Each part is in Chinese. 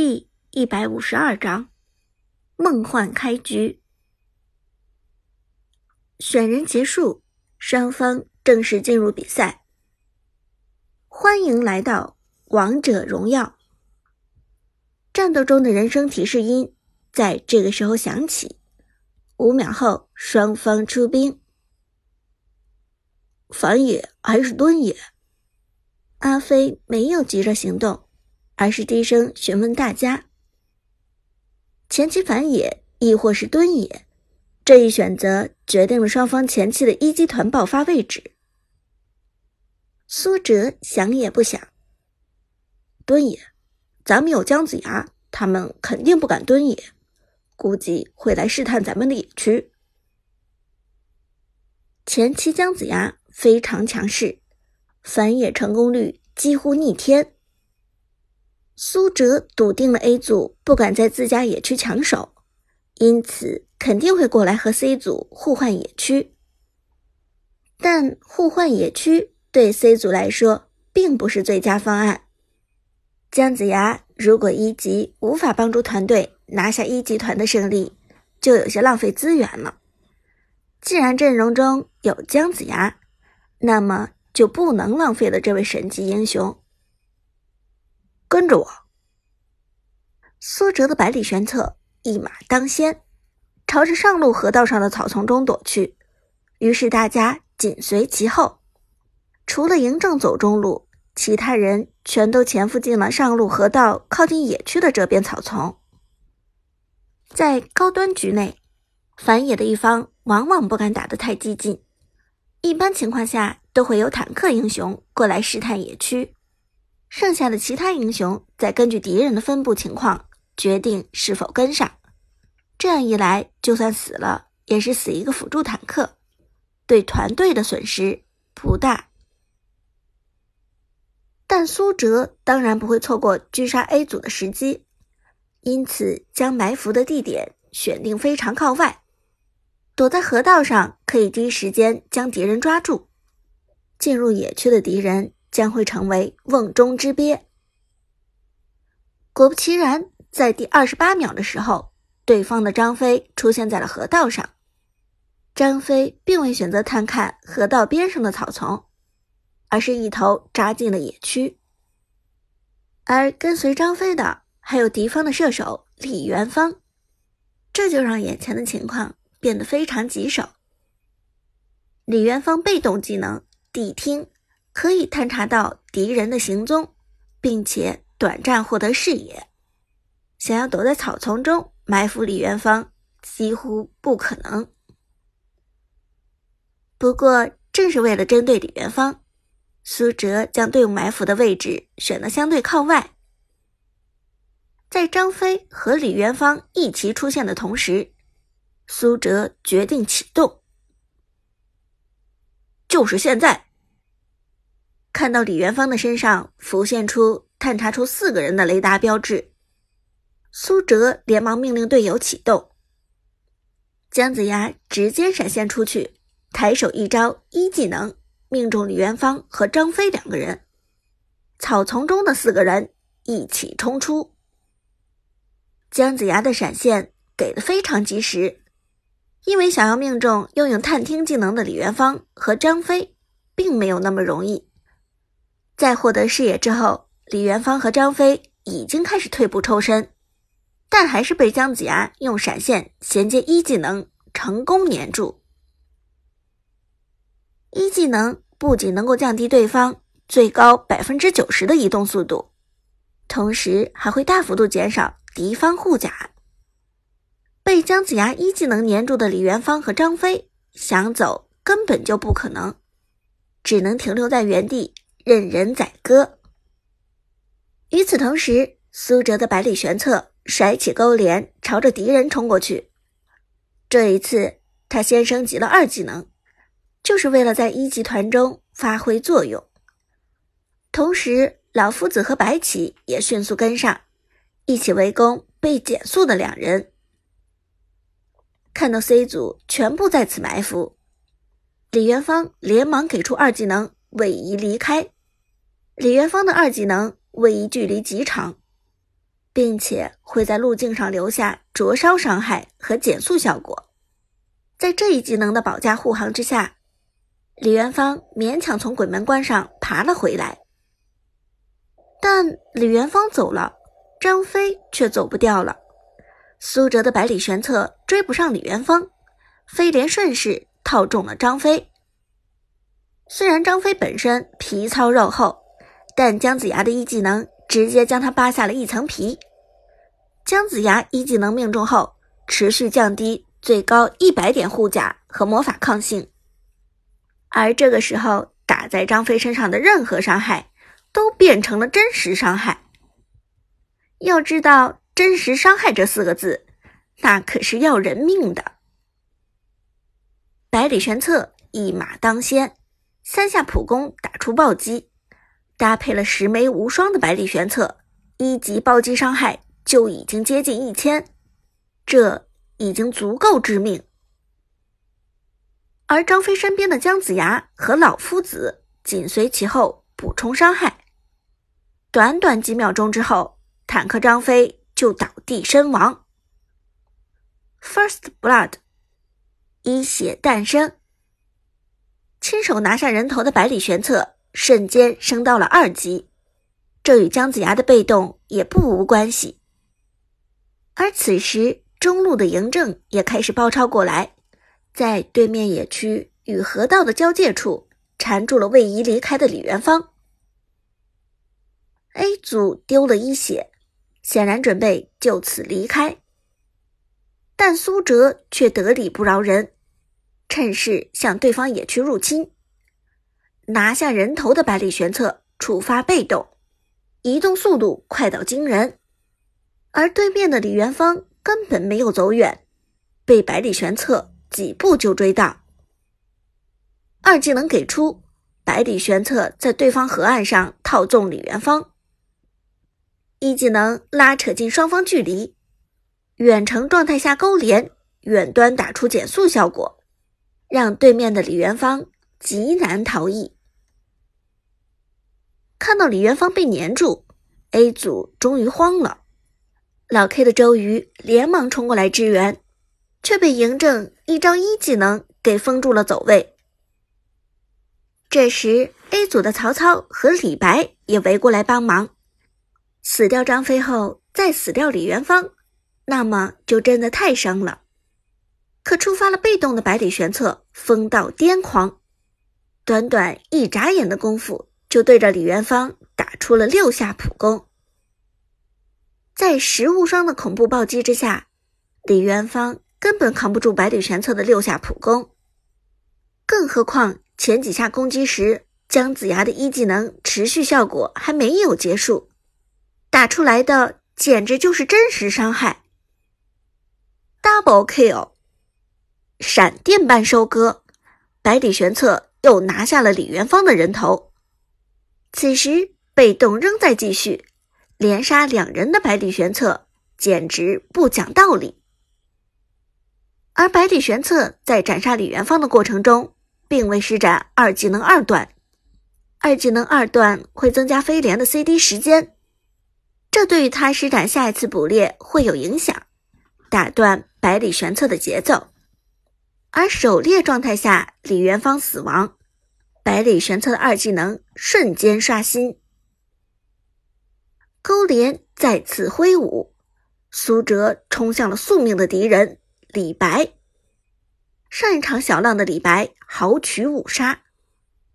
第一百五十二章，梦幻开局。选人结束，双方正式进入比赛。欢迎来到王者荣耀。战斗中的人声提示音在这个时候响起。五秒后，双方出兵。反野还是蹲野？阿飞没有急着行动。而是低声询问大家：前期反野亦或是蹲野？这一选择决定了双方前期的一级团爆发位置。苏哲想也不想：蹲野，咱们有姜子牙，他们肯定不敢蹲野，估计会来试探咱们的野区。前期姜子牙非常强势，反野成功率几乎逆天。苏哲笃定了 A 组不敢在自家野区抢手，因此肯定会过来和 C 组互换野区。但互换野区对 C 组来说并不是最佳方案。姜子牙如果一级无法帮助团队拿下一级团的胜利，就有些浪费资源了。既然阵容中有姜子牙，那么就不能浪费了这位神级英雄。跟着我，苏哲的百里玄策一马当先，朝着上路河道上的草丛中躲去。于是大家紧随其后，除了嬴政走中路，其他人全都潜伏进了上路河道靠近野区的这边草丛。在高端局内，反野的一方往往不敢打得太激进，一般情况下都会有坦克英雄过来试探野区。剩下的其他英雄再根据敌人的分布情况决定是否跟上，这样一来，就算死了也是死一个辅助坦克，对团队的损失不大。但苏哲当然不会错过狙杀 A 组的时机，因此将埋伏的地点选定非常靠外，躲在河道上可以第一时间将敌人抓住。进入野区的敌人。将会成为瓮中之鳖。果不其然，在第二十八秒的时候，对方的张飞出现在了河道上。张飞并未选择探看河道边上的草丛，而是一头扎进了野区。而跟随张飞的还有敌方的射手李元芳，这就让眼前的情况变得非常棘手。李元芳被动技能谛听。可以探查到敌人的行踪，并且短暂获得视野。想要躲在草丛中埋伏李元芳，几乎不可能。不过，正是为了针对李元芳，苏哲将队伍埋伏的位置选得相对靠外。在张飞和李元芳一齐出现的同时，苏哲决定启动，就是现在。看到李元芳的身上浮现出探查出四个人的雷达标志，苏哲连忙命令队友启动。姜子牙直接闪现出去，抬手一招一技能命中李元芳和张飞两个人。草丛中的四个人一起冲出。姜子牙的闪现给的非常及时，因为想要命中拥有探听技能的李元芳和张飞，并没有那么容易。在获得视野之后，李元芳和张飞已经开始退步抽身，但还是被姜子牙用闪现衔接一技能成功粘住。一技能不仅能够降低对方最高百分之九十的移动速度，同时还会大幅度减少敌方护甲。被姜子牙一技能粘住的李元芳和张飞想走根本就不可能，只能停留在原地。任人宰割。与此同时，苏哲的百里玄策甩起钩镰，朝着敌人冲过去。这一次，他先升级了二技能，就是为了在一级团中发挥作用。同时，老夫子和白起也迅速跟上，一起围攻被减速的两人。看到 C 组全部在此埋伏，李元芳连忙给出二技能位移离开。李元芳的二技能位移距离极长，并且会在路径上留下灼烧伤害和减速效果。在这一技能的保驾护航之下，李元芳勉强从鬼门关上爬了回来。但李元芳走了，张飞却走不掉了。苏哲的百里玄策追不上李元芳，飞廉顺势套中了张飞。虽然张飞本身皮糙肉厚，但姜子牙的一技能直接将他扒下了一层皮。姜子牙一技能命中后，持续降低最高一百点护甲和魔法抗性，而这个时候打在张飞身上的任何伤害。都变成了真实伤害。要知道“真实伤害”这四个字，那可是要人命的。百里玄策一马当先，三下普攻打出暴击，搭配了十枚无双的百里玄策，一级暴击伤害就已经接近一千，这已经足够致命。而张飞身边的姜子牙和老夫子紧随其后。补充伤害，短短几秒钟之后，坦克张飞就倒地身亡。First blood，一血诞生。亲手拿下人头的百里玄策瞬间升到了二级，这与姜子牙的被动也不无关系。而此时，中路的嬴政也开始包抄过来，在对面野区与河道的交界处。缠住了位移离开的李元芳，A 组丢了一血，显然准备就此离开，但苏哲却得理不饶人，趁势向对方野区入侵，拿下人头的百里玄策触发被动，移动速度快到惊人，而对面的李元芳根本没有走远，被百里玄策几步就追到。二技能给出，百里玄策在对方河岸上套中李元芳。一技能拉扯近双方距离，远程状态下勾连，远端打出减速效果，让对面的李元芳极难逃逸。看到李元芳被粘住，A 组终于慌了，老 K 的周瑜连忙冲过来支援，却被嬴政一招一技能给封住了走位。这时，A 组的曹操和李白也围过来帮忙。死掉张飞后，再死掉李元芳，那么就真的太伤了。可触发了被动的百里玄策疯到癫狂，短短一眨眼的功夫，就对着李元芳打出了六下普攻。在十无双的恐怖暴击之下，李元芳根本扛不住百里玄策的六下普攻，更何况。前几下攻击时，姜子牙的一技能持续效果还没有结束，打出来的简直就是真实伤害。Double kill，闪电般收割，百里玄策又拿下了李元芳的人头。此时被动仍在继续，连杀两人的百里玄策简直不讲道理。而百里玄策在斩杀李元芳的过程中。并未施展二技能二段，二技能二段会增加飞廉的 CD 时间，这对于他施展下一次捕猎会有影响，打断百里玄策的节奏。而狩猎状态下，李元芳死亡，百里玄策的二技能瞬间刷新，勾连再次挥舞，苏哲冲向了宿命的敌人李白。上一场小浪的李白豪取五杀，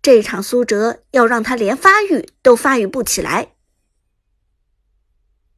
这场苏哲要让他连发育都发育不起来。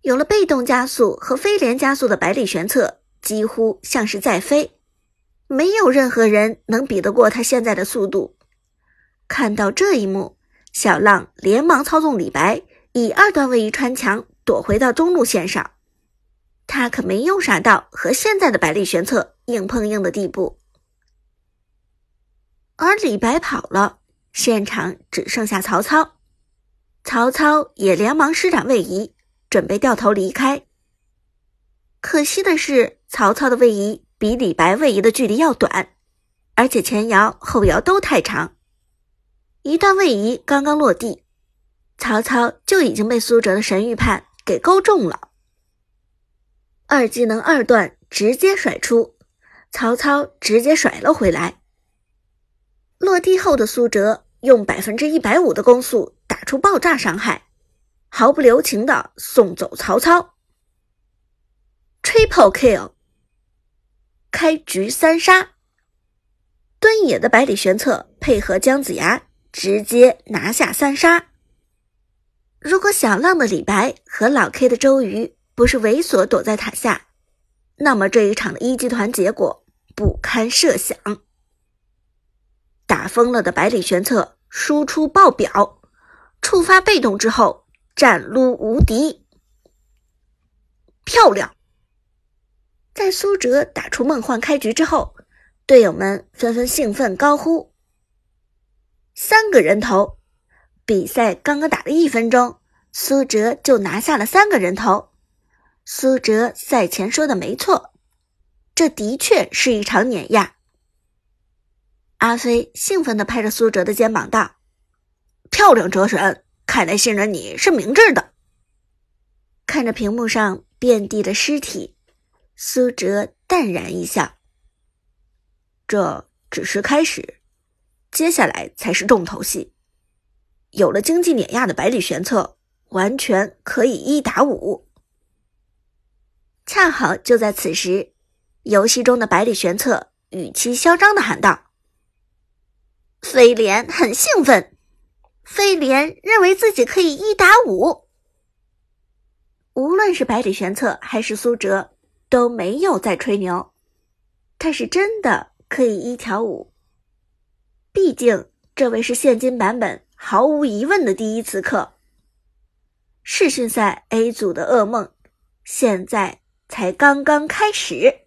有了被动加速和飞廉加速的百里玄策，几乎像是在飞，没有任何人能比得过他现在的速度。看到这一幕，小浪连忙操纵李白以二段位移穿墙，躲回到中路线上。他可没有傻到和现在的百里玄策硬碰硬的地步。而李白跑了，现场只剩下曹操。曹操也连忙施展位移，准备掉头离开。可惜的是，曹操的位移比李白位移的距离要短，而且前摇后摇都太长。一段位移刚刚落地，曹操就已经被苏哲的神预判给勾中了。二技能二段直接甩出，曹操直接甩了回来。落地后的苏哲用百分之一百五的攻速打出爆炸伤害，毫不留情的送走曹操。Triple kill，开局三杀。敦野的百里玄策配合姜子牙，直接拿下三杀。如果小浪的李白和老 K 的周瑜不是猥琐躲在塔下，那么这一场的一级团结果不堪设想。打疯了的百里玄策输出爆表，触发被动之后战撸无敌，漂亮！在苏哲打出梦幻开局之后。队友们纷纷兴奋高呼：“三个人头！”比赛刚刚打了一分钟，苏哲就拿下了三个人头。苏哲赛前说的没错，这的确是一场碾压。阿飞兴奋地拍着苏哲的肩膀道：“漂亮，哲神！看来信任你是明智的。”看着屏幕上遍地的尸体，苏哲淡然一笑。这只是开始，接下来才是重头戏。有了经济碾压的百里玄策，完全可以一打五。恰好就在此时，游戏中的百里玄策语气嚣张的喊道：“飞廉很兴奋，飞廉认为自己可以一打五。”无论是百里玄策还是苏哲，都没有在吹牛，他是真的。可以一挑五，毕竟这位是现今版本毫无疑问的第一刺客。世训赛 A 组的噩梦，现在才刚刚开始。